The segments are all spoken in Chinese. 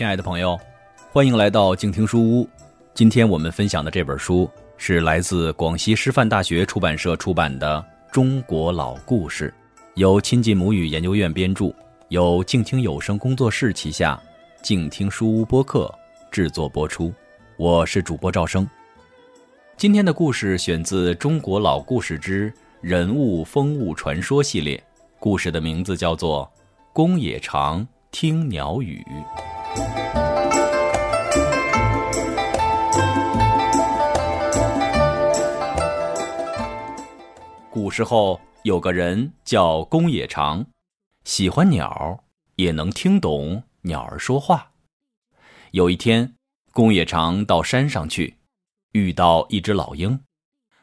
亲爱的朋友，欢迎来到静听书屋。今天我们分享的这本书是来自广西师范大学出版社出版的《中国老故事》，由亲近母语研究院编著，由静听有声工作室旗下静听书屋播客制作播出。我是主播赵生。今天的故事选自《中国老故事之人物风物传说》系列，故事的名字叫做《公野长听鸟语》。古时候有个人叫公野长，喜欢鸟，也能听懂鸟儿说话。有一天，公野长到山上去。遇到一只老鹰，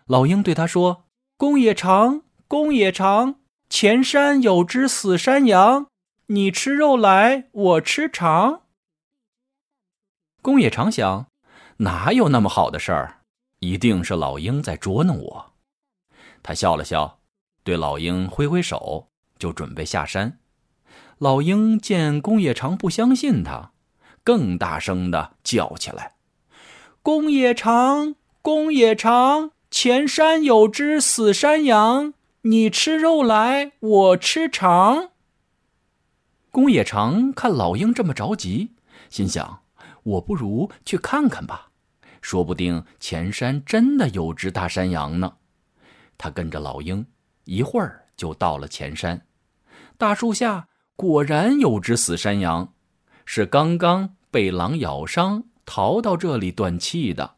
老鹰对他说：“公野长，公野长，前山有只死山羊，你吃肉来，我吃肠。”公野长想，哪有那么好的事儿？一定是老鹰在捉弄我。他笑了笑，对老鹰挥挥手，就准备下山。老鹰见公野长不相信他，更大声的叫起来。公野长，公野长，前山有只死山羊，你吃肉来，我吃肠。公野长看老鹰这么着急，心想：我不如去看看吧，说不定前山真的有只大山羊呢。他跟着老鹰，一会儿就到了前山。大树下果然有只死山羊，是刚刚被狼咬伤。逃到这里断气的，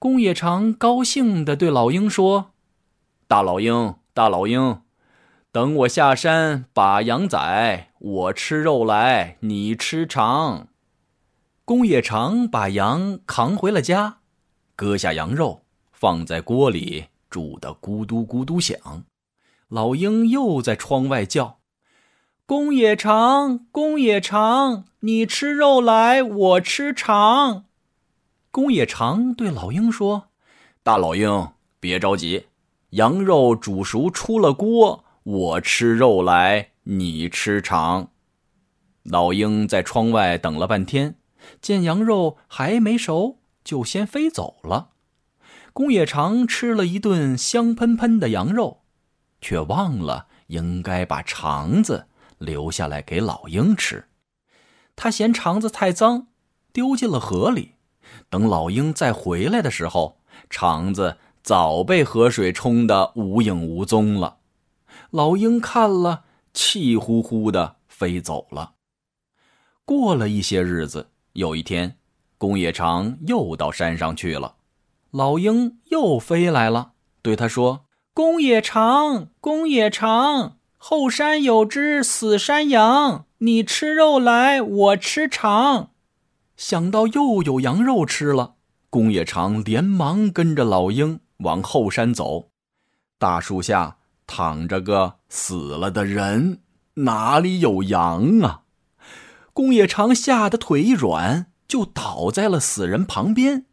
公野长高兴地对老鹰说：“大老鹰，大老鹰，等我下山把羊宰，我吃肉来，你吃肠。”公野长把羊扛回了家，割下羊肉放在锅里煮得咕嘟咕嘟响。老鹰又在窗外叫。公野长，公野长，你吃肉来，我吃肠。公野长对老鹰说：“大老鹰，别着急，羊肉煮熟出了锅，我吃肉来，你吃肠。”老鹰在窗外等了半天，见羊肉还没熟，就先飞走了。公野长吃了一顿香喷喷的羊肉，却忘了应该把肠子。留下来给老鹰吃，他嫌肠子太脏，丢进了河里。等老鹰再回来的时候，肠子早被河水冲得无影无踪了。老鹰看了，气呼呼的飞走了。过了一些日子，有一天，公野长又到山上去了，老鹰又飞来了，对他说：“公野长，公野长。”后山有只死山羊，你吃肉来，我吃肠。想到又有羊肉吃了，公野长连忙跟着老鹰往后山走。大树下躺着个死了的人，哪里有羊啊？宫野长吓得腿一软，就倒在了死人旁边，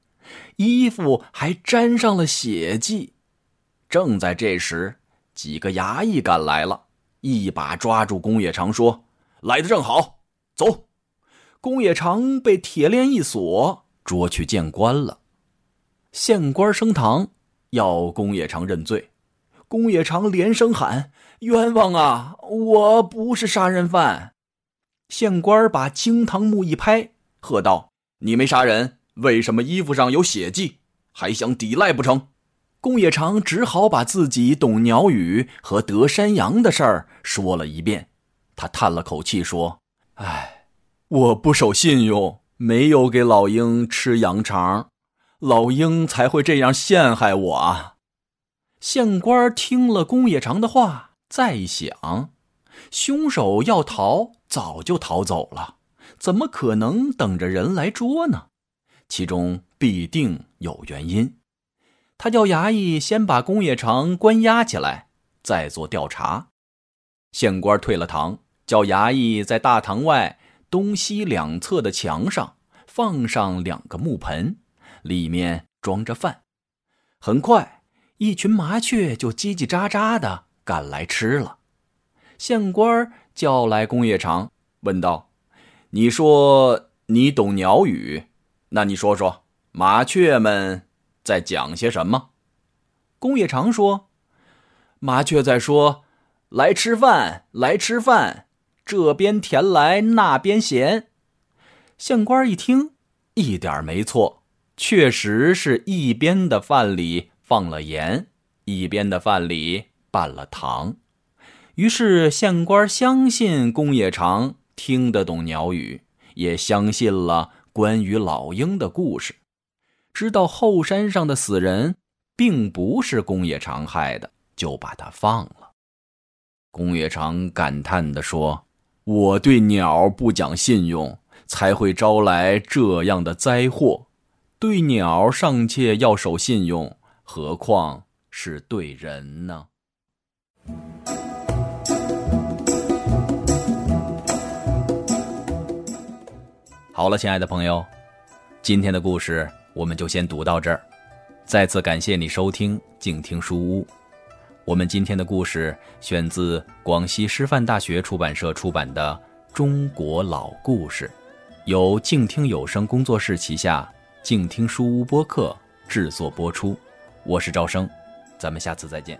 衣服还沾上了血迹。正在这时，几个衙役赶来了。一把抓住宫野长，说：“来的正好，走。”宫野长被铁链一锁，捉去见官了。县官升堂，要宫野长认罪。宫野长连声喊：“冤枉啊！我不是杀人犯。”县官把惊堂木一拍，喝道：“你没杀人，为什么衣服上有血迹？还想抵赖不成？”公野长只好把自己懂鸟语和得山羊的事儿说了一遍。他叹了口气说：“唉，我不守信用，没有给老鹰吃羊肠，老鹰才会这样陷害我啊。”县官听了公野长的话，再想，凶手要逃早就逃走了，怎么可能等着人来捉呢？其中必定有原因。他叫衙役先把公野长关押起来，再做调查。县官退了堂，叫衙役在大堂外东西两侧的墙上放上两个木盆，里面装着饭。很快，一群麻雀就叽叽喳喳的赶来吃了。县官叫来公野长，问道：“你说你懂鸟语，那你说说，麻雀们在讲些什么？公野长说：“麻雀在说，来吃饭，来吃饭，这边甜来那边咸。”县官一听，一点没错，确实是一边的饭里放了盐，一边的饭里拌了糖。于是县官相信公野长听得懂鸟语，也相信了关于老鹰的故事，知道后山上的死人并不是公野长害的，就把他放了。公野长感叹地说：“我对鸟不讲信用。”才会招来这样的灾祸。对鸟尚且要守信用，何况是对人呢？好了，亲爱的朋友，今天的故事我们就先读到这儿。再次感谢你收听静听书屋。我们今天的故事选自广西师范大学出版社出版的《中国老故事》。由静听有声工作室旗下静听书屋播客制作播出，我是赵生，咱们下次再见。